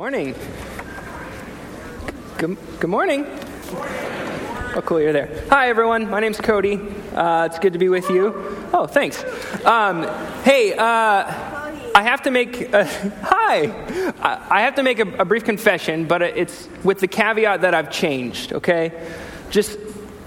Morning. Good, good morning. Oh, cool, you're there. Hi, everyone. My name's Kody. Uh, it's good to be with you. Oh, thanks. Um, hey, uh, I have to make a, hi. I have to make a, a brief confession, but it's with the caveat that I've changed. Okay, just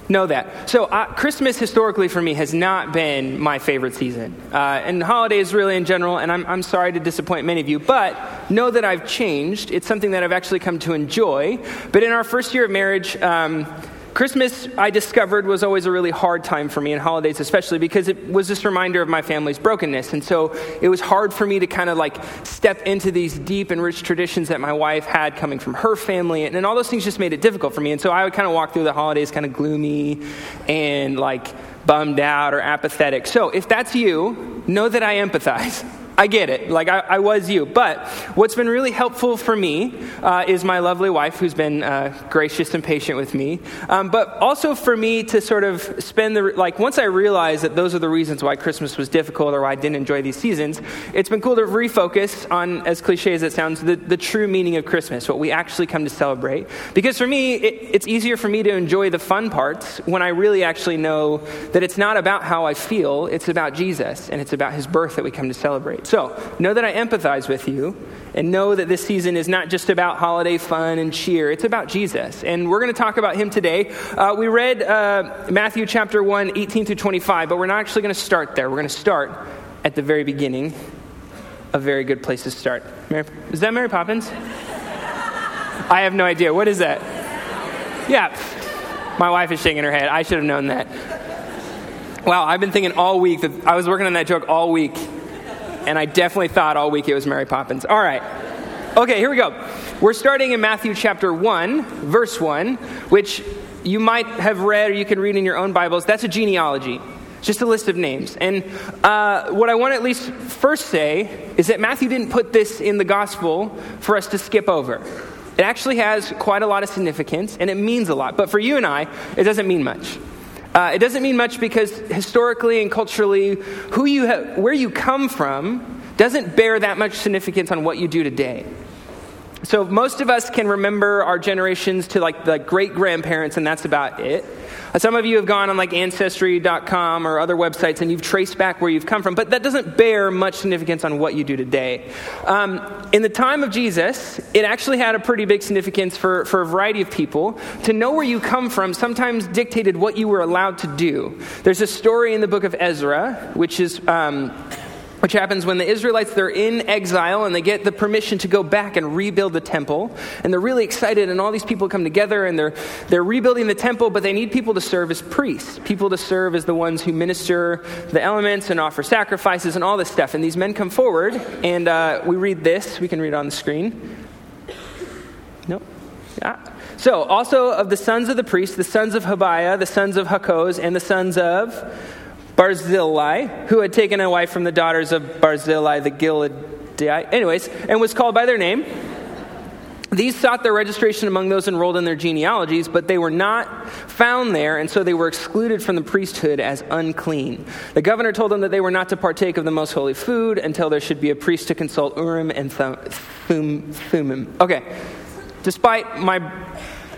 know that. So, uh, Christmas historically for me has not been my favorite season, uh, and holidays really in general. And I'm, I'm sorry to disappoint many of you, but know that I've changed. It's something that I've actually come to enjoy. But in our first year of marriage, um, Christmas, I discovered, was always a really hard time for me, and holidays especially, because it was this reminder of my family's brokenness. And so it was hard for me to kind of like step into these deep and rich traditions that my wife had coming from her family. And, and all those things just made it difficult for me. And so I would kind of walk through the holidays kind of gloomy and like bummed out or apathetic. So if that's you, know that I empathize. I get it. Like, I, I, was you. But what's been really helpful for me uh, is my lovely wife, who's been uh, gracious and patient with me. Um, but also for me to sort of spend the, like, once I realized that those are the reasons why Christmas was difficult or why I didn't enjoy these seasons, it's been cool to refocus on, as cliche as it sounds, the, the true meaning of Christmas, what we actually come to celebrate. Because for me, it, it's easier for me to enjoy the fun parts when I really actually know that it's not about how I feel, it's about Jesus, and it's about his birth that we come to celebrate. So, know that I empathize with you, and know that this season is not just about holiday fun and cheer. It's about Jesus. And we're going to talk about him today. Uh, we read uh, Matthew chapter 1, 18 through 25, but we're not actually going to start there. We're going to start at the very beginning. A very good place to start. Mary, is that Mary Poppins? I have no idea. What is that? Yeah. My wife is shaking her head. I should have known that. Wow, I've been thinking all week that I was working on that joke all week and I definitely thought all week it was Mary Poppins. All right. Okay, here we go. We're starting in Matthew chapter 1, verse 1, which you might have read or you can read in your own Bibles. That's a genealogy, just a list of names. And uh, what I want to at least first say is that Matthew didn't put this in the gospel for us to skip over. It actually has quite a lot of significance and it means a lot. But for you and I, it doesn't mean much. Uh, it doesn't mean much because historically and culturally, who you ha- where you come from doesn't bear that much significance on what you do today. So most of us can remember our generations to like the great grandparents, and that's about it. Uh, some of you have gone on like ancestry.com or other websites and you've traced back where you've come from, but that doesn't bear much significance on what you do today. Um, in the time of Jesus, it actually had a pretty big significance for, for a variety of people. To know where you come from sometimes dictated what you were allowed to do. There's a story in the book of Ezra, which is. Um, which happens when the Israelites they're in exile and they get the permission to go back and rebuild the temple. And they're really excited and all these people come together and they're they're rebuilding the temple but they need people to serve as priests people to serve as the ones who minister the elements and offer sacrifices and all this stuff. And these men come forward and uh, we read this. We can read it on the screen. No? Yeah so also of the sons of the priests the sons of Habaiah the sons of Hakkoz and the sons of Barzillai, who had taken a wife from the daughters of Barzillai the Gileadite, anyways, and was called by their name. These sought their registration among those enrolled in their genealogies, but they were not found there, and so they were excluded from the priesthood as unclean. The governor told them that they were not to partake of the most holy food until there should be a priest to consult Urim and Thummim. Okay, despite my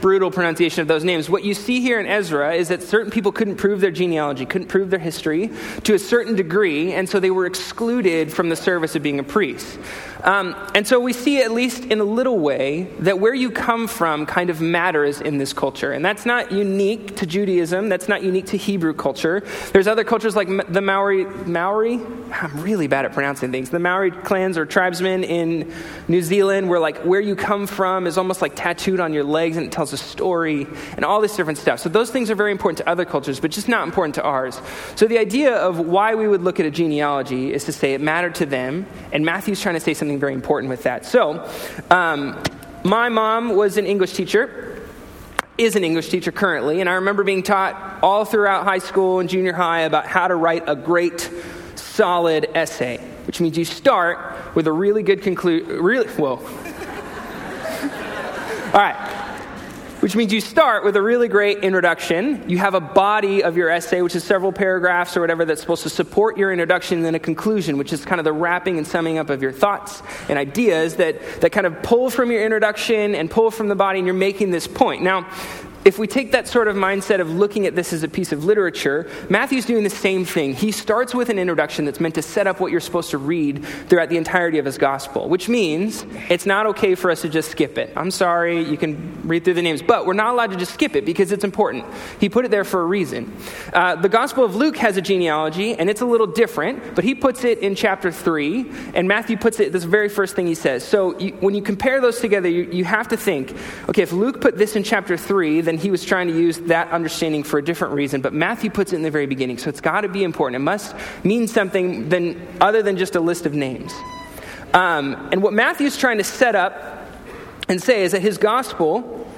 brutal pronunciation of those names. What you see here in Ezra is that certain people couldn't prove their genealogy, couldn't prove their history to a certain degree, and so they were excluded from the service of being a priest. Um, and so we see, at least in a little way, that where you come from kind of matters in this culture. And that's not unique to Judaism, that's not unique to Hebrew culture. There's other cultures like the Maori, Maori? I'm really bad at pronouncing things. The Maori clans or tribesmen in New Zealand, where like where you come from is almost like tattooed on your legs and it tells story and all this different stuff. So those things are very important to other cultures, but just not important to ours. So the idea of why we would look at a genealogy is to say it mattered to them, and Matthew's trying to say something something very important with that. So, um, my mom was an English teacher, is an English teacher currently, and I remember being taught all throughout high school and junior high about how to write a great, solid essay, which means you start with a really good conclusion. Really, whoa. all right which means you start with a really great introduction. You have a body of your essay, which is several paragraphs or whatever that's supposed to support your introduction, and then a conclusion, which is kind of the wrapping and summing up of your thoughts and ideas that, that kind of pull from your introduction and pull from the body, and you're making this point. Now, if we take that sort of mindset of looking at this as a piece of literature, Matthew's doing the same thing. He starts with an introduction that's meant to set up what you're supposed to read throughout the entirety of his gospel, which means it's not okay for us to just skip it. I'm sorry, you can read through the names, but we're not allowed to just skip it because it's important. He put it there for a reason. Uh, the Gospel of Luke has a genealogy, and it's a little different, but he puts it in chapter 3, and Matthew puts it this very first thing he says. So you, when you compare those together, you, you have to think okay, if Luke put this in chapter 3, then and he was trying to use that understanding for a different reason, but Matthew puts it in the very beginning, so it's got to be important. It must mean something than, other than just a list of names. Um, and what Matthew's trying to set up and say is that his gospel,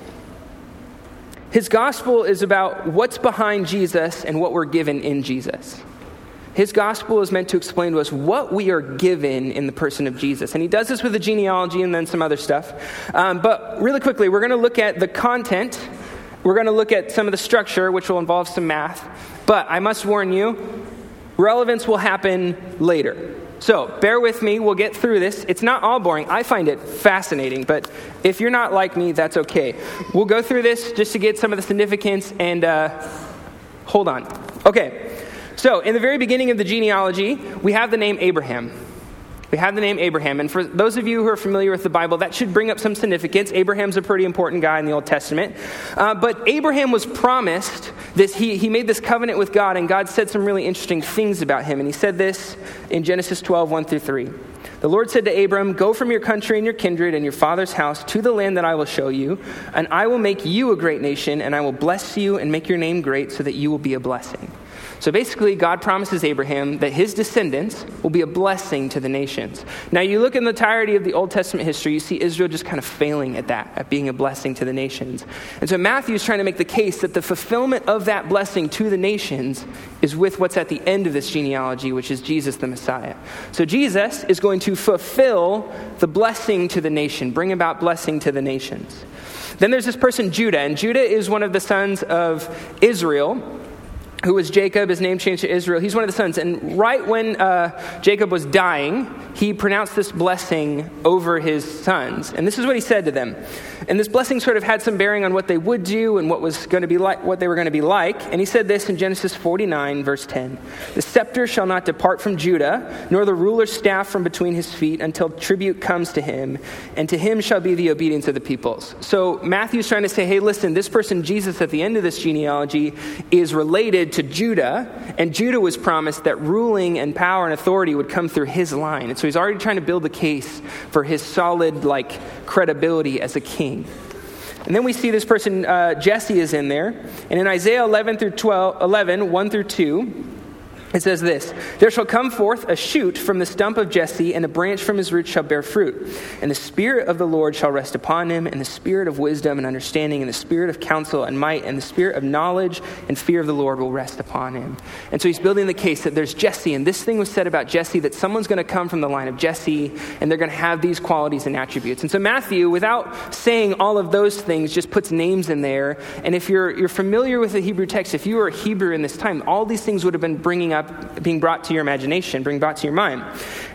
his gospel is about what's behind Jesus and what we're given in Jesus. His gospel is meant to explain to us what we are given in the person of Jesus. And he does this with the genealogy and then some other stuff. Um, but really quickly, we're going to look at the content we're going to look at some of the structure, which will involve some math. But I must warn you, relevance will happen later. So bear with me, we'll get through this. It's not all boring. I find it fascinating, but if you're not like me, that's okay. We'll go through this just to get some of the significance and uh, hold on. Okay, so in the very beginning of the genealogy, we have the name Abraham. We have the name Abraham. And for those of you who are familiar with the Bible, that should bring up some significance. Abraham's a pretty important guy in the Old Testament. Uh, but Abraham was promised this, he, he made this covenant with God, and God said some really interesting things about him. And he said this in Genesis 12, 1 through 3. The Lord said to Abram, Go from your country and your kindred and your father's house to the land that I will show you, and I will make you a great nation, and I will bless you and make your name great so that you will be a blessing. So basically, God promises Abraham that his descendants will be a blessing to the nations. Now, you look in the entirety of the Old Testament history, you see Israel just kind of failing at that, at being a blessing to the nations. And so Matthew is trying to make the case that the fulfillment of that blessing to the nations is with what's at the end of this genealogy, which is Jesus the Messiah. So Jesus is going to fulfill the blessing to the nation, bring about blessing to the nations. Then there's this person, Judah, and Judah is one of the sons of Israel who was Jacob, his name changed to Israel. He's one of the sons. And right when uh, Jacob was dying, he pronounced this blessing over his sons. And this is what he said to them. And this blessing sort of had some bearing on what they would do and what was going to be like, what they were going to be like. And he said this in Genesis 49, verse 10. The scepter shall not depart from Judah, nor the ruler's staff from between his feet until tribute comes to him, and to him shall be the obedience of the peoples. So Matthew's trying to say, hey, listen, this person, Jesus, at the end of this genealogy, is related to Judah, and Judah was promised that ruling and power and authority would come through his line. And so he's already trying to build a case for his solid, like, credibility as a king. And then we see this person, uh, Jesse, is in there. And in Isaiah 11 through 12, 11, 1 through 2, it says this There shall come forth a shoot from the stump of Jesse, and a branch from his root shall bear fruit. And the Spirit of the Lord shall rest upon him, and the Spirit of wisdom and understanding, and the Spirit of counsel and might, and the Spirit of knowledge and fear of the Lord will rest upon him. And so he's building the case that there's Jesse, and this thing was said about Jesse that someone's going to come from the line of Jesse, and they're going to have these qualities and attributes. And so Matthew, without saying all of those things, just puts names in there. And if you're, you're familiar with the Hebrew text, if you were a Hebrew in this time, all these things would have been bringing up up, being brought to your imagination, being brought to your mind.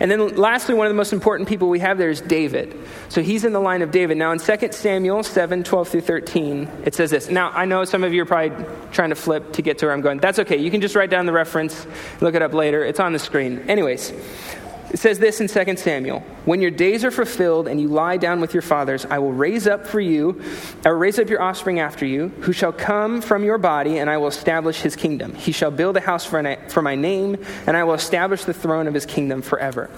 And then lastly, one of the most important people we have there is David. So he's in the line of David. Now in 2 Samuel 7, 12 through 13, it says this. Now I know some of you are probably trying to flip to get to where I'm going. That's okay. You can just write down the reference, look it up later. It's on the screen. Anyways, it says this in 2 Samuel When your days are fulfilled and you lie down with your fathers, I will raise up for you, or raise up your offspring after you, who shall come from your body, and I will establish his kingdom. He shall build a house for, for my name, and I will establish the throne of his kingdom forever.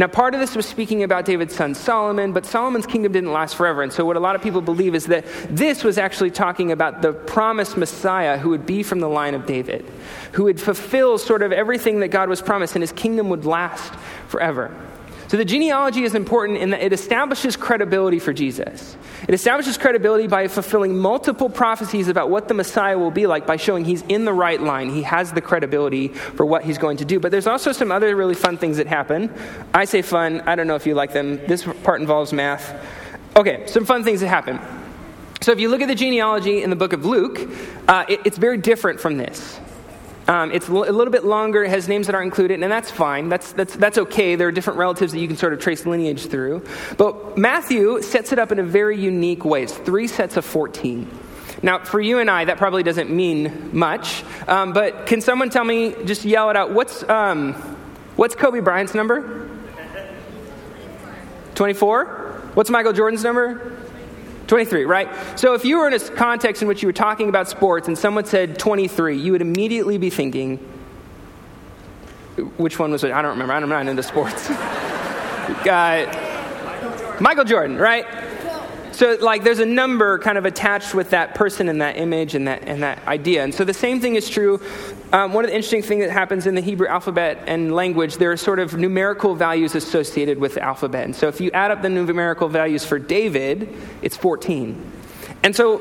Now, part of this was speaking about David's son Solomon, but Solomon's kingdom didn't last forever. And so, what a lot of people believe is that this was actually talking about the promised Messiah who would be from the line of David, who would fulfill sort of everything that God was promised, and his kingdom would last forever. So the genealogy is important in that it establishes credibility for Jesus. It establishes credibility by fulfilling multiple prophecies about what the Messiah will be like by showing he's in the right line. He has the credibility for what he's going to do. But there's also some other really fun things that happen. I say fun, I don't know if you like them. This part involves math. Okay, some fun things that happen. So if you look at the genealogy in the book of Luke, uh, it, it's very different from this. Um, it's a little bit longer, it has names that aren't included, and that's fine. That's, that's, that's okay. There are different relatives that you can sort of trace lineage through. But Matthew sets it up in a very unique way. It's three sets of 14. Now, for you and I, that probably doesn't mean much, um, but can someone tell me, just yell it out, what's, um, what's Kobe Bryant's number? 24? What's Michael Jordan's number? 23, right? So if you were in a context in which you were talking about sports and someone said 23, you would immediately be thinking, which one was it? I don't remember. I'm not into sports. uh, Michael Jordan, right? So, like, there's a number kind of attached with that person and that image and that, and that idea. And so, the same thing is true. Um, one of the interesting things that happens in the Hebrew alphabet and language, there are sort of numerical values associated with the alphabet. And so, if you add up the numerical values for David, it's 14. And so,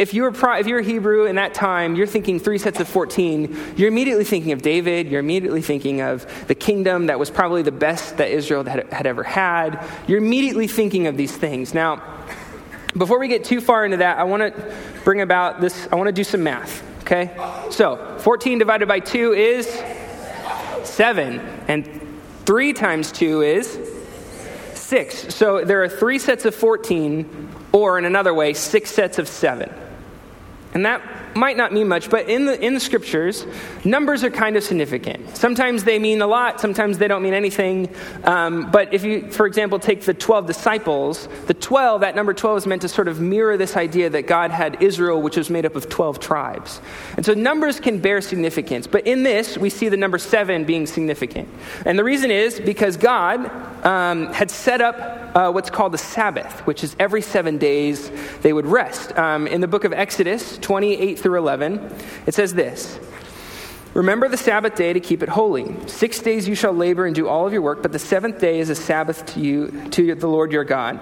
if you're, if you're Hebrew in that time, you're thinking three sets of 14, you're immediately thinking of David, you're immediately thinking of the kingdom that was probably the best that Israel had, had ever had. You're immediately thinking of these things. Now, before we get too far into that, I want to bring about this, I want to do some math, okay? So, 14 divided by 2 is 7, and 3 times 2 is 6. So, there are three sets of 14, or in another way, six sets of 7. And that might not mean much, but in the, in the scriptures, numbers are kind of significant. Sometimes they mean a lot, sometimes they don't mean anything. Um, but if you, for example, take the 12 disciples, the 12, that number 12 is meant to sort of mirror this idea that God had Israel, which was made up of 12 tribes. And so numbers can bear significance. But in this, we see the number 7 being significant. And the reason is because God um, had set up uh, what's called the Sabbath, which is every seven days they would rest. Um, in the book of Exodus 28 through 11, it says this Remember the Sabbath day to keep it holy. Six days you shall labor and do all of your work, but the seventh day is a Sabbath to you, to the Lord your God.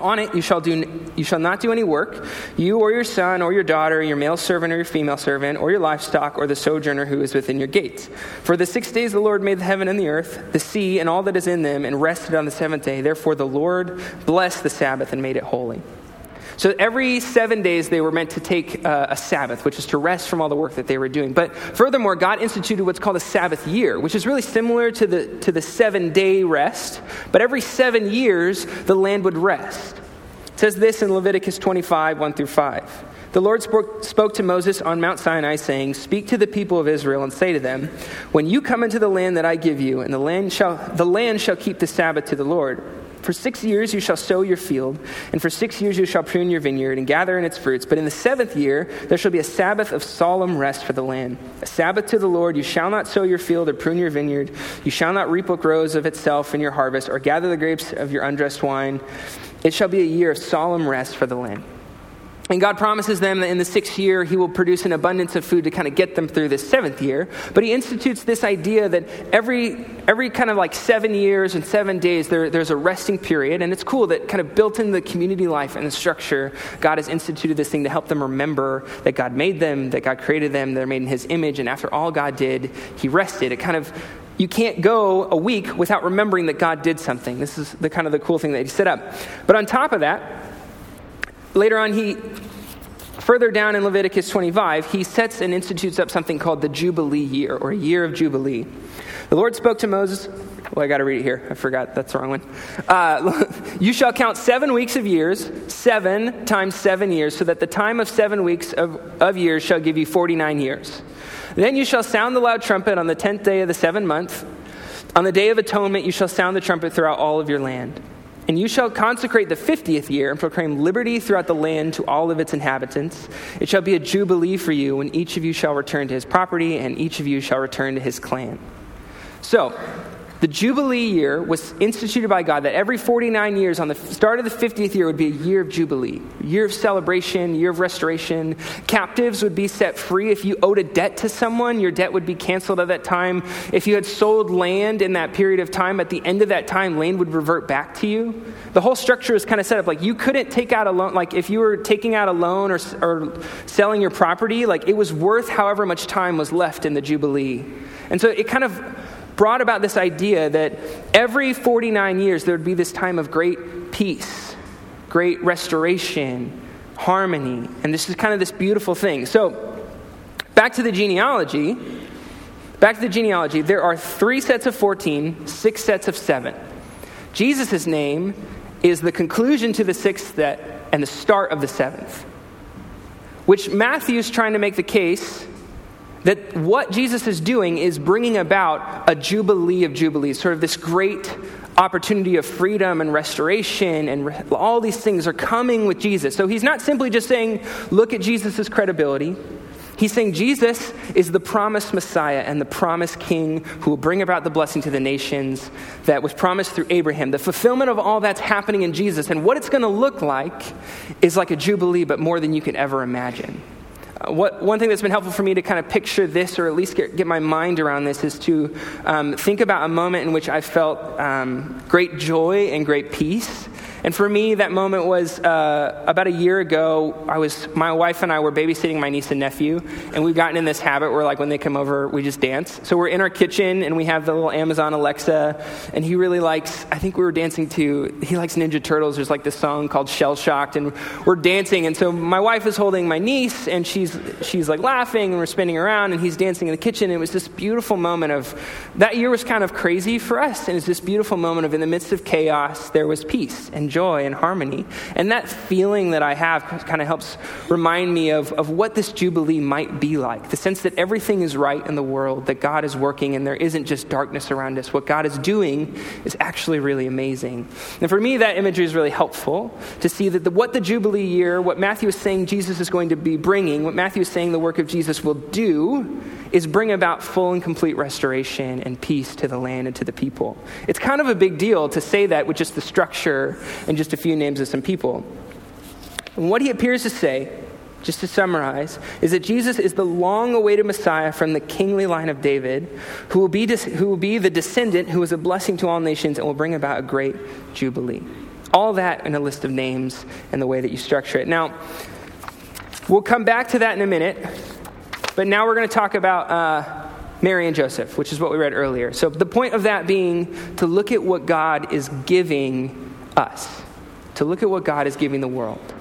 On it you shall, do, you shall not do any work, you or your son or your daughter, your male servant or your female servant, or your livestock, or the sojourner who is within your gates. For the six days the Lord made the heaven and the earth, the sea, and all that is in them, and rested on the seventh day. Therefore the Lord blessed the Sabbath and made it holy. So every seven days they were meant to take uh, a Sabbath, which is to rest from all the work that they were doing. But furthermore, God instituted what's called a Sabbath year, which is really similar to the, to the seven day rest. But every seven years, the land would rest. It says this in Leviticus 25, 1 through 5. The Lord spoke, spoke, to Moses on Mount Sinai, saying, Speak to the people of Israel and say to them, When you come into the land that I give you, and the land shall, the land shall keep the Sabbath to the Lord. For six years you shall sow your field, and for six years you shall prune your vineyard and gather in its fruits. But in the seventh year there shall be a Sabbath of solemn rest for the land. A Sabbath to the Lord. You shall not sow your field or prune your vineyard. You shall not reap what grows of itself in your harvest, or gather the grapes of your undressed wine. It shall be a year of solemn rest for the land. And God promises them that in the sixth year, He will produce an abundance of food to kind of get them through this seventh year. But He institutes this idea that every, every kind of like seven years and seven days, there, there's a resting period. And it's cool that kind of built in the community life and the structure, God has instituted this thing to help them remember that God made them, that God created them, they're made in His image. And after all God did, He rested. It kind of you can't go a week without remembering that God did something. This is the kind of the cool thing that he set up. But on top of that, Later on, he, further down in Leviticus 25, he sets and institutes up something called the Jubilee year, or a year of Jubilee. The Lord spoke to Moses. Well, I got to read it here. I forgot. That's the wrong one. Uh, you shall count seven weeks of years, seven times seven years, so that the time of seven weeks of, of years shall give you 49 years. Then you shall sound the loud trumpet on the tenth day of the seventh month. On the day of atonement, you shall sound the trumpet throughout all of your land. And you shall consecrate the fiftieth year and proclaim liberty throughout the land to all of its inhabitants. It shall be a jubilee for you when each of you shall return to his property and each of you shall return to his clan. So, the Jubilee year was instituted by God that every 49 years, on the start of the 50th year, would be a year of Jubilee, year of celebration, year of restoration. Captives would be set free. If you owed a debt to someone, your debt would be canceled at that time. If you had sold land in that period of time, at the end of that time, land would revert back to you. The whole structure is kind of set up like you couldn't take out a loan, like if you were taking out a loan or, or selling your property, like it was worth however much time was left in the Jubilee. And so it kind of brought about this idea that every 49 years there would be this time of great peace, great restoration, harmony. And this is kind of this beautiful thing. So, back to the genealogy. Back to the genealogy. There are three sets of 14, six sets of seven. Jesus' name is the conclusion to the sixth set and the start of the seventh. Which Matthew's trying to make the case that what Jesus is doing is bringing about a jubilee of jubilees, sort of this great opportunity of freedom and restoration, and re- all these things are coming with Jesus. So he's not simply just saying, look at Jesus' credibility. He's saying Jesus is the promised Messiah and the promised King who will bring about the blessing to the nations that was promised through Abraham. The fulfillment of all that's happening in Jesus and what it's going to look like is like a jubilee, but more than you can ever imagine what, one thing that's been helpful for me to kind of picture this, or at least get, get my mind around this, is to um, think about a moment in which I felt um, great joy and great peace. And for me, that moment was uh, about a year ago. I was, my wife and I were babysitting my niece and nephew, and we've gotten in this habit where, like, when they come over, we just dance. So we're in our kitchen, and we have the little Amazon Alexa, and he really likes. I think we were dancing to. He likes Ninja Turtles. There's like this song called Shell Shocked, and we're dancing. And so my wife is holding my niece, and she's she's like laughing, and we're spinning around, and he's dancing in the kitchen. And it was this beautiful moment of that year was kind of crazy for us, and it's this beautiful moment of in the midst of chaos, there was peace and joy and harmony. And that feeling that I have kind of helps remind me of, of what this Jubilee might be like the sense that everything is right in the world, that God is working, and there isn't just darkness around us. What God is doing is actually really amazing. And for me, that imagery is really helpful to see that the, what the Jubilee year, what Matthew is saying Jesus is going to be bringing, what Matthew is saying the work of Jesus will do, is bring about full and complete restoration and peace to the land and to the people. It's kind of a big deal to say that with just the structure and just a few names of some people. And what he appears to say, just to summarize, is that Jesus is the long awaited Messiah from the kingly line of David, who will, be, who will be the descendant who is a blessing to all nations and will bring about a great jubilee. All that in a list of names and the way that you structure it. Now, we'll come back to that in a minute. But now we're going to talk about uh, Mary and Joseph, which is what we read earlier. So the point of that being to look at what God is giving us, to look at what God is giving the world.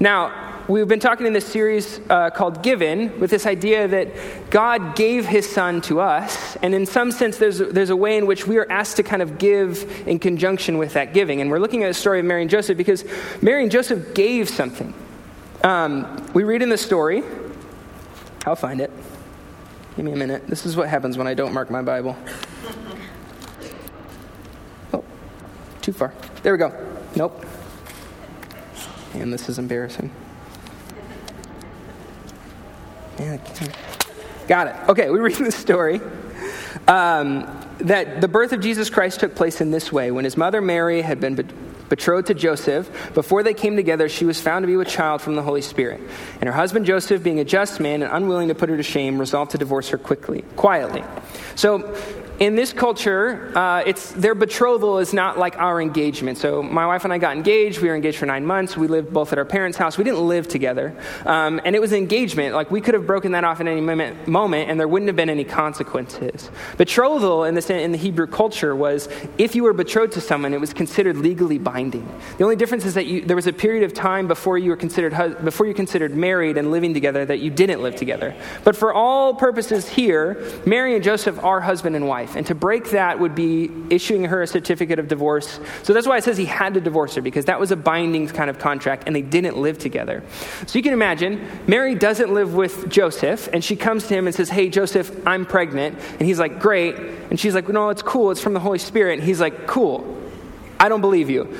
Now, we've been talking in this series uh, called Given with this idea that God gave his son to us, and in some sense, there's there's a way in which we are asked to kind of give in conjunction with that giving. And we're looking at the story of Mary and Joseph because Mary and Joseph gave something. Um, we read in the story I'll find it. Give me a minute. This is what happens when I don't mark my Bible. Oh, too far. There we go. Nope. And this is embarrassing. Yeah, Got it. Okay, we read the story. Um, that the birth of Jesus Christ took place in this way. When his mother Mary had been betrothed to Joseph, before they came together, she was found to be with child from the Holy Spirit. And her husband Joseph, being a just man and unwilling to put her to shame, resolved to divorce her quickly, quietly. So in this culture, uh, it's their betrothal is not like our engagement. So my wife and I got engaged. We were engaged for nine months. We lived both at our parents' house. We didn't live together, um, and it was an engagement. Like we could have broken that off at any moment, moment, and there wouldn't have been any consequences. Betrothal in the in the Hebrew culture was if you were betrothed to someone, it was considered legally binding. The only difference is that you, there was a period of time before you were considered before you considered married and living together that you didn't live together. But for all purposes here, Mary and Joseph are husband and wife. And to break that would be issuing her a certificate of divorce. So that's why it says he had to divorce her, because that was a binding kind of contract, and they didn't live together. So you can imagine, Mary doesn't live with Joseph, and she comes to him and says, Hey, Joseph, I'm pregnant. And he's like, Great. And she's like, No, it's cool. It's from the Holy Spirit. And he's like, Cool. I don't believe you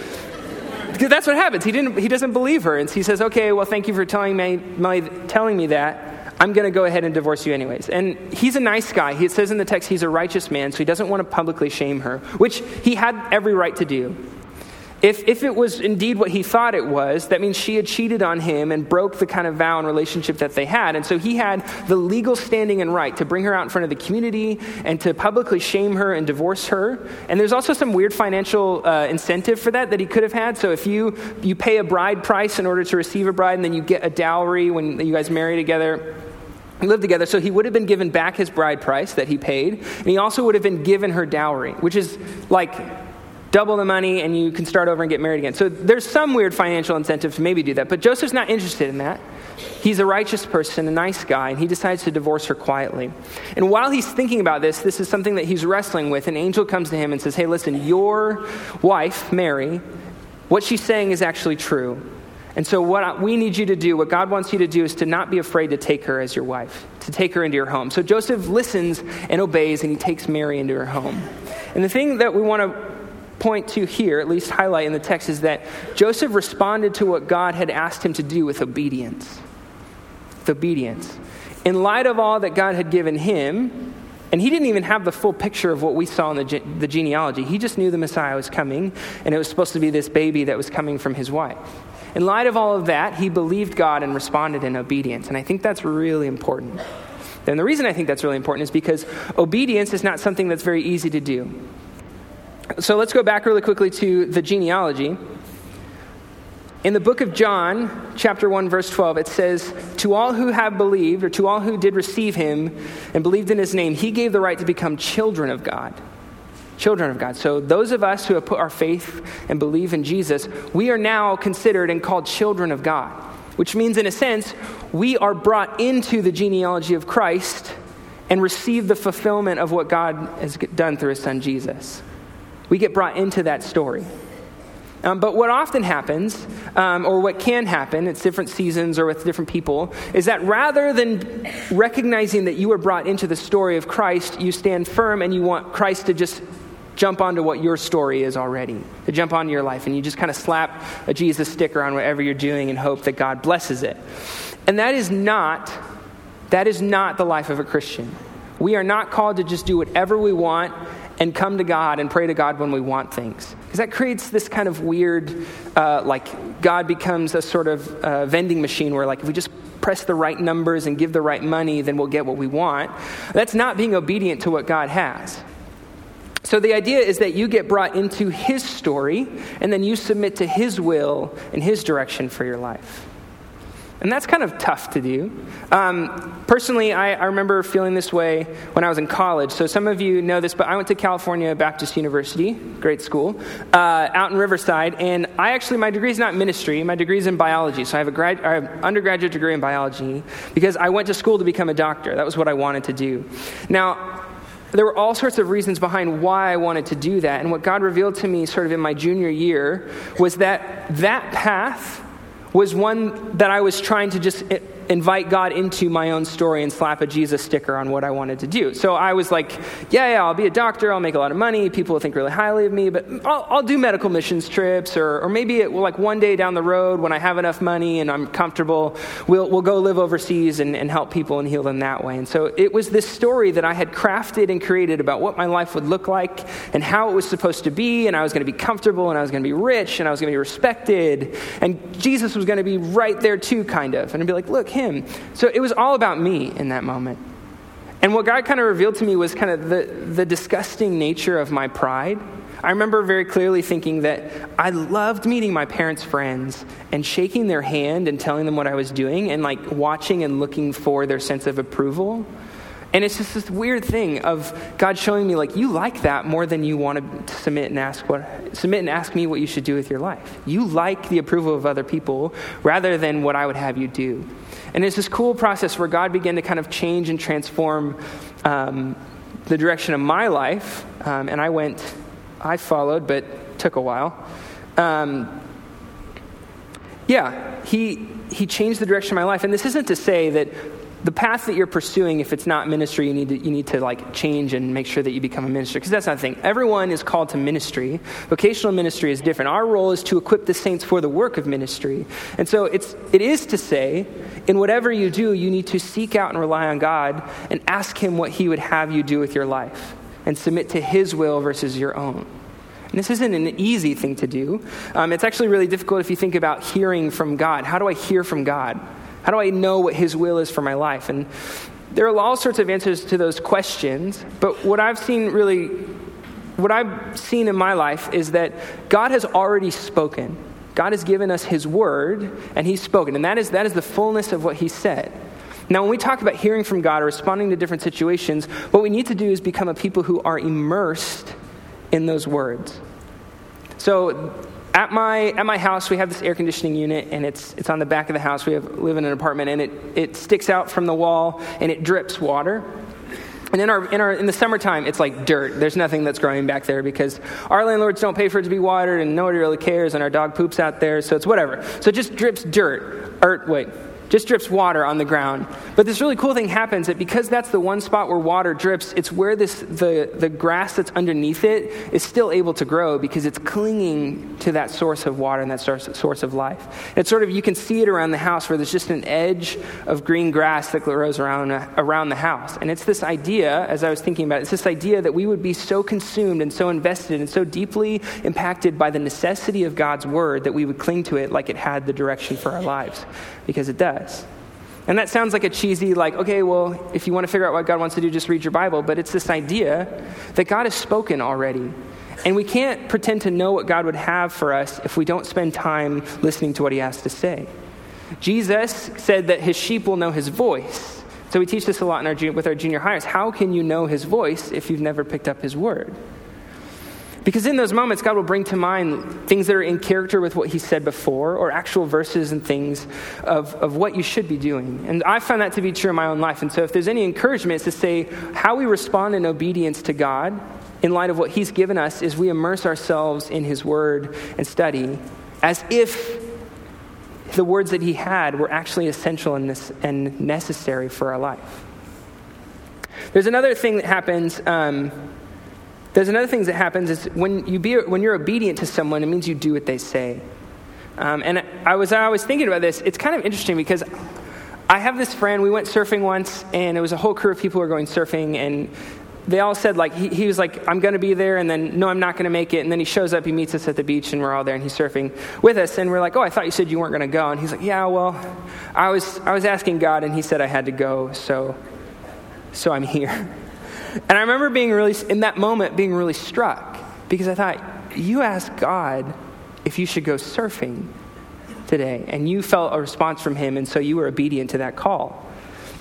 because that's what happens. He didn't. He doesn't believe her, and he says, "Okay, well, thank you for telling me, my, telling me that." I'm going to go ahead and divorce you anyways. And he's a nice guy. He says in the text he's a righteous man, so he doesn't want to publicly shame her, which he had every right to do. If, if it was indeed what he thought it was, that means she had cheated on him and broke the kind of vow and relationship that they had. And so he had the legal standing and right to bring her out in front of the community and to publicly shame her and divorce her. And there's also some weird financial uh, incentive for that that he could have had. So if you, you pay a bride price in order to receive a bride and then you get a dowry when you guys marry together, lived together, so he would have been given back his bride price that he paid, and he also would have been given her dowry, which is like double the money and you can start over and get married again. So there's some weird financial incentive to maybe do that, but Joseph's not interested in that. He's a righteous person, a nice guy, and he decides to divorce her quietly. And while he's thinking about this, this is something that he's wrestling with. An angel comes to him and says, Hey, listen, your wife, Mary, what she's saying is actually true. And so, what we need you to do, what God wants you to do, is to not be afraid to take her as your wife, to take her into your home. So, Joseph listens and obeys, and he takes Mary into her home. And the thing that we want to point to here, at least highlight in the text, is that Joseph responded to what God had asked him to do with obedience. With obedience. In light of all that God had given him, and he didn't even have the full picture of what we saw in the, ge- the genealogy. He just knew the Messiah was coming, and it was supposed to be this baby that was coming from his wife. In light of all of that, he believed God and responded in obedience. And I think that's really important. And the reason I think that's really important is because obedience is not something that's very easy to do. So let's go back really quickly to the genealogy. In the book of John, chapter 1, verse 12, it says, To all who have believed, or to all who did receive him and believed in his name, he gave the right to become children of God. Children of God. So those of us who have put our faith and believe in Jesus, we are now considered and called children of God, which means, in a sense, we are brought into the genealogy of Christ and receive the fulfillment of what God has done through his son Jesus. We get brought into that story. Um, but what often happens, um, or what can happen, it's different seasons or with different people, is that rather than recognizing that you were brought into the story of Christ, you stand firm and you want Christ to just jump onto what your story is already, to jump onto your life, and you just kind of slap a Jesus sticker on whatever you're doing and hope that God blesses it. And that is not, that is not the life of a Christian. We are not called to just do whatever we want and come to God and pray to God when we want things. Because that creates this kind of weird, uh, like, God becomes a sort of uh, vending machine where, like, if we just press the right numbers and give the right money, then we'll get what we want. That's not being obedient to what God has. So the idea is that you get brought into His story, and then you submit to His will and His direction for your life. And that's kind of tough to do. Um, personally, I, I, remember feeling this way when I was in college. So some of you know this, but I went to California Baptist University, great school, uh, out in Riverside. And I actually, my degree is not ministry, my degree is in biology. So I have, a grad, I have an undergraduate degree in biology because I went to school to become a doctor. That was what I wanted to do. Now, there were all sorts of reasons behind why I wanted to do that. And what God revealed to me sort of in my junior year was that that path was one that I was trying to just invite God into my own story and slap a Jesus sticker on what I wanted to do. So I was like, yeah, yeah, I'll be a doctor, I'll make a lot of money, people will think really highly of me, but I'll, I'll do medical missions trips, or, or maybe it will, like one day down the road when I have enough money and I'm comfortable, we'll, we'll go live overseas and, and help people and heal them that way. And so it was this story that I had crafted and created about what my life would look like and how it was supposed to be, and I was going to be comfortable, and I was going to be rich, and I was going to be respected, and Jesus was going to be right there too, kind of. And I'd be like, look, him. So it was all about me in that moment. And what God kind of revealed to me was kind of the, the disgusting nature of my pride. I remember very clearly thinking that I loved meeting my parents' friends and shaking their hand and telling them what I was doing and like watching and looking for their sense of approval. And it's just this weird thing of God showing me like you like that more than you want to submit and ask what submit and ask me what you should do with your life. You like the approval of other people rather than what I would have you do. And it's this cool process where God began to kind of change and transform um, the direction of my life. Um, and I went, I followed, but took a while. Um, yeah, he, he changed the direction of my life. And this isn't to say that the path that you're pursuing, if it's not ministry, you need to, you need to like change and make sure that you become a minister. Because that's not the thing. Everyone is called to ministry. Vocational ministry is different. Our role is to equip the saints for the work of ministry. And so it's, it is to say, in whatever you do, you need to seek out and rely on God and ask Him what He would have you do with your life and submit to His will versus your own. And this isn't an easy thing to do. Um, it's actually really difficult if you think about hearing from God. How do I hear from God? How do I know what His will is for my life? And there are all sorts of answers to those questions, but what I've seen really, what I've seen in my life is that God has already spoken. God has given us His word, and He's spoken. And that is, that is the fullness of what He said. Now, when we talk about hearing from God or responding to different situations, what we need to do is become a people who are immersed in those words. So at my at my house we have this air conditioning unit and it's it's on the back of the house. We have live in an apartment and it it sticks out from the wall and it drips water. And in our, in our in the summertime it's like dirt. There's nothing that's growing back there because our landlords don't pay for it to be watered and nobody really cares and our dog poops out there so it's whatever. So it just drips dirt. Or wait just drips water on the ground. But this really cool thing happens that because that's the one spot where water drips, it's where this, the, the grass that's underneath it is still able to grow because it's clinging to that source of water and that source, source of life. It's sort of, you can see it around the house where there's just an edge of green grass that grows around, around the house. And it's this idea, as I was thinking about it, it's this idea that we would be so consumed and so invested and so deeply impacted by the necessity of God's word that we would cling to it like it had the direction for our lives because it does. And that sounds like a cheesy, like, okay, well, if you want to figure out what God wants to do, just read your Bible. But it's this idea that God has spoken already. And we can't pretend to know what God would have for us if we don't spend time listening to what he has to say. Jesus said that his sheep will know his voice. So we teach this a lot our, with our junior hires. How can you know his voice if you've never picked up his word? Because in those moments, God will bring to mind things that are in character with what He said before, or actual verses and things of, of what you should be doing. And I found that to be true in my own life. And so, if there's any encouragement, it's to say how we respond in obedience to God in light of what He's given us is we immerse ourselves in His Word and study as if the words that He had were actually essential and, necessary for our life. There's another thing that happens. Um, there's another thing that happens is when, you be, when you're obedient to someone, it means you do what they say. Um, and I was, I was thinking about this. It's kind of interesting because I have this friend, we went surfing once, and it was a whole crew of people who were going surfing, and they all said, like, he, he was like, I'm going to be there, and then, no, I'm not going to make it. And then he shows up, he meets us at the beach, and we're all there, and he's surfing with us, and we're like, oh, I thought you said you weren't going to go. And he's like, yeah, well, I was, I was asking God, and he said I had to go, so, so I'm here. And I remember being really, in that moment, being really struck because I thought, you asked God if you should go surfing today, and you felt a response from Him, and so you were obedient to that call.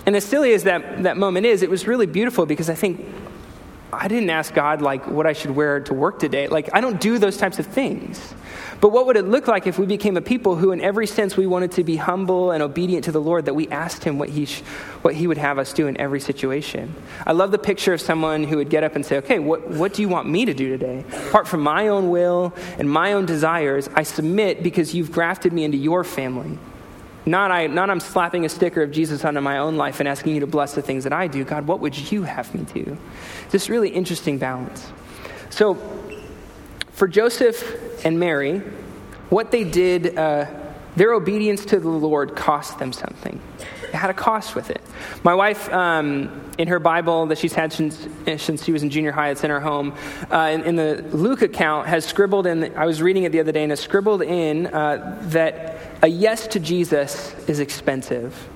And as silly as that, that moment is, it was really beautiful because I think I didn't ask God, like, what I should wear to work today. Like, I don't do those types of things. But what would it look like if we became a people who, in every sense, we wanted to be humble and obedient to the Lord, that we asked Him what He, sh- what he would have us do in every situation? I love the picture of someone who would get up and say, Okay, what, what do you want me to do today? Apart from my own will and my own desires, I submit because you've grafted me into your family. Not, I, not I'm slapping a sticker of Jesus onto my own life and asking you to bless the things that I do. God, what would you have me do? This really interesting balance. So, for Joseph and Mary, what they did, uh, their obedience to the Lord cost them something. It had a cost with it. My wife, um, in her Bible that she's had since, since she was in junior high, it's in her home, uh, in, in, the Luke account, has scribbled in, I was reading it the other day, and has scribbled in uh, that a yes to Jesus is expensive.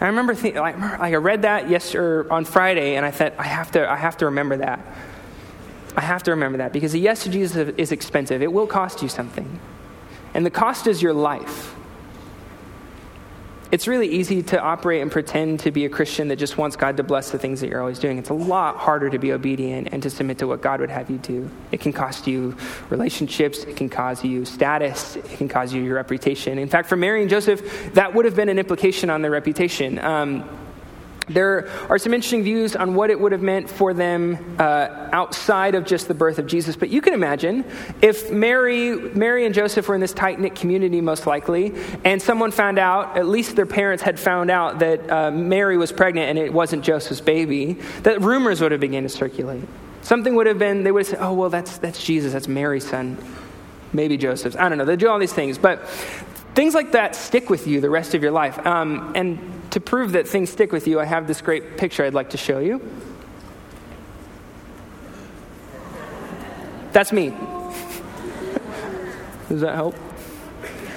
I remember thinking, like, I read that yesterday on Friday, and I thought, I have to, I have to remember that. I have to remember that because a yes to Jesus is expensive. It will cost you something. And the cost is your life. It's really easy to operate and pretend to be a Christian that just wants God to bless the things that you're always doing. It's a lot harder to be obedient and to submit to what God would have you do. It can cost you relationships, it can cause you status, it can cause you your reputation. In fact, for Mary and Joseph, that would have been an implication on their reputation. Um, there are some interesting views on what it would have meant for them uh, outside of just the birth of Jesus. But you can imagine if Mary, Mary and Joseph were in this tight knit community, most likely, and someone found out, at least their parents had found out, that uh, Mary was pregnant and it wasn't Joseph's baby, that rumors would have begun to circulate. Something would have been, they would have said, oh, well, that's, that's Jesus, that's Mary's son, maybe Joseph's. I don't know. They do all these things. But things like that stick with you the rest of your life. Um, and to prove that things stick with you, I have this great picture I'd like to show you. That's me. Does that help?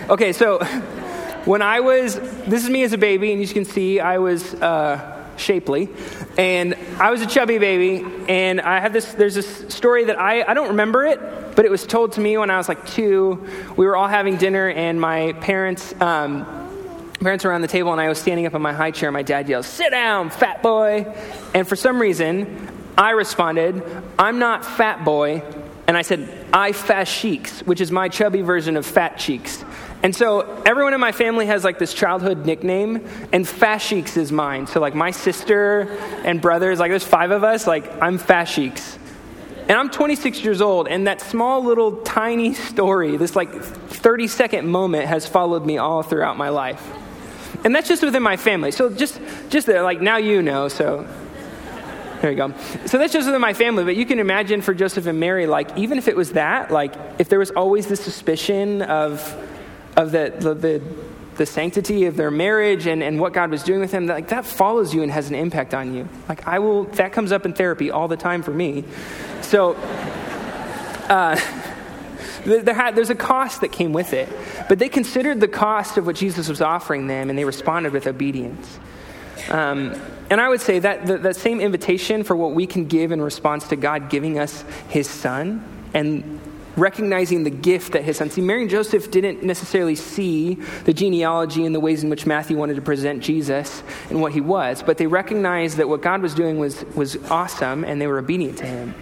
Okay, so when I was, this is me as a baby, and you can see I was uh, shapely, and I was a chubby baby, and I have this, there's this story that I, I don't remember it, but it was told to me when I was like two. We were all having dinner, and my parents, um, parents were around the table, and I was standing up in my high chair. My dad yells, Sit down, fat boy. And for some reason, I responded, I'm not fat boy, and I said, I fast cheeks, which is my chubby version of fat cheeks. And so everyone in my family has like this childhood nickname, and Fast Cheeks is mine. So like my sister and brothers, like there's five of us, like I'm Fast Cheeks. And I'm 26 years old, and that small little tiny story, this like 30 second moment, has followed me all throughout my life. And that's just within my family. So just, just there, like now you know, so there you go. So that's just within my family, but you can imagine for Joseph and Mary, like even if it was that, like if there was always this suspicion of of the, the, the, the sanctity of their marriage and, and what God was doing with them, like, that follows you and has an impact on you. Like, I will, that comes up in therapy all the time for me. So, uh, there had, there's a cost that came with it. But they considered the cost of what Jesus was offering them and they responded with obedience. Um, and I would say that the, that same invitation for what we can give in response to God giving us his son and recognizing the gift that his son. See, Mary and Joseph didn't necessarily see the genealogy and the ways in which Matthew wanted to present Jesus and what he was, but they recognized that what God was doing was, was awesome and they were obedient to him.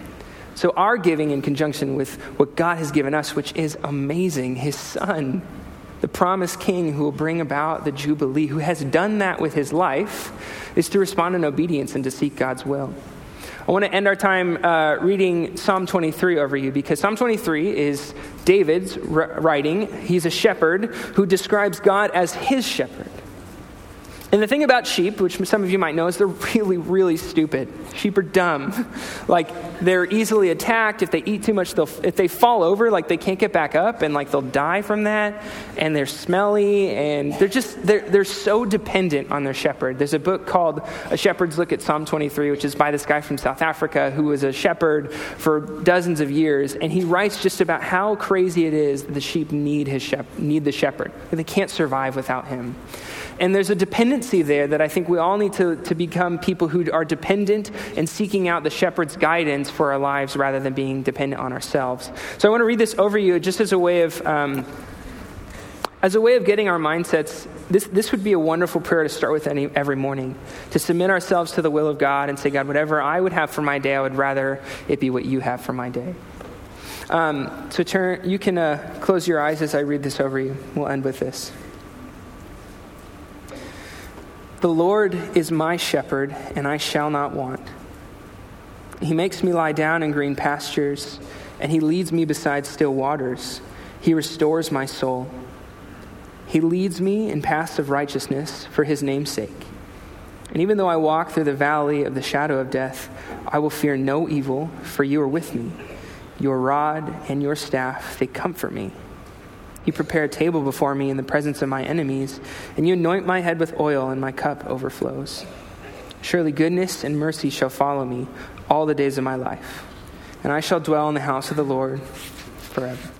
So, our giving in conjunction with what God has given us, which is amazing, his son, the promised king who will bring about the Jubilee, who has done that with his life, is to respond in obedience and to seek God's will. I want to end our time uh, reading Psalm 23 over you because Psalm 23 is David's writing. He's a shepherd who describes God as his shepherd. And the thing about sheep, which some of you might know, is they're really, really stupid. Sheep are dumb. Like, they're easily attacked. If they eat too much, they'll, if they fall over, like, they can't get back up, and, like, they'll die from that. And they're smelly, and they're just, they're, they're so dependent on their shepherd. There's a book called A Shepherd's Look at Psalm 23, which is by this guy from South Africa who was a shepherd for dozens of years. And he writes just about how crazy it is that the sheep need, his shep- need the shepherd. They can't survive without him. And there's a dependency there that I think we all need to, to become people who are dependent and seeking out the shepherd's guidance for our lives rather than being dependent on ourselves. So I want to read this over you just as a way of. Um, as a way of getting our mindsets, this, this would be a wonderful prayer to start with any, every morning. To submit ourselves to the will of God and say, God, whatever I would have for my day, I would rather it be what you have for my day. Um, so turn, you can uh, close your eyes as I read this over you. We'll end with this. The Lord is my shepherd, and I shall not want. He makes me lie down in green pastures, and he leads me beside still waters. He restores my soul. He leads me in paths of righteousness for his name's sake. And even though I walk through the valley of the shadow of death, I will fear no evil, for you are with me. Your rod and your staff, they comfort me. You prepare a table before me in the presence of my enemies, and you anoint my head with oil, and my cup overflows. Surely goodness and mercy shall follow me all the days of my life, and I shall dwell in the house of the Lord forever.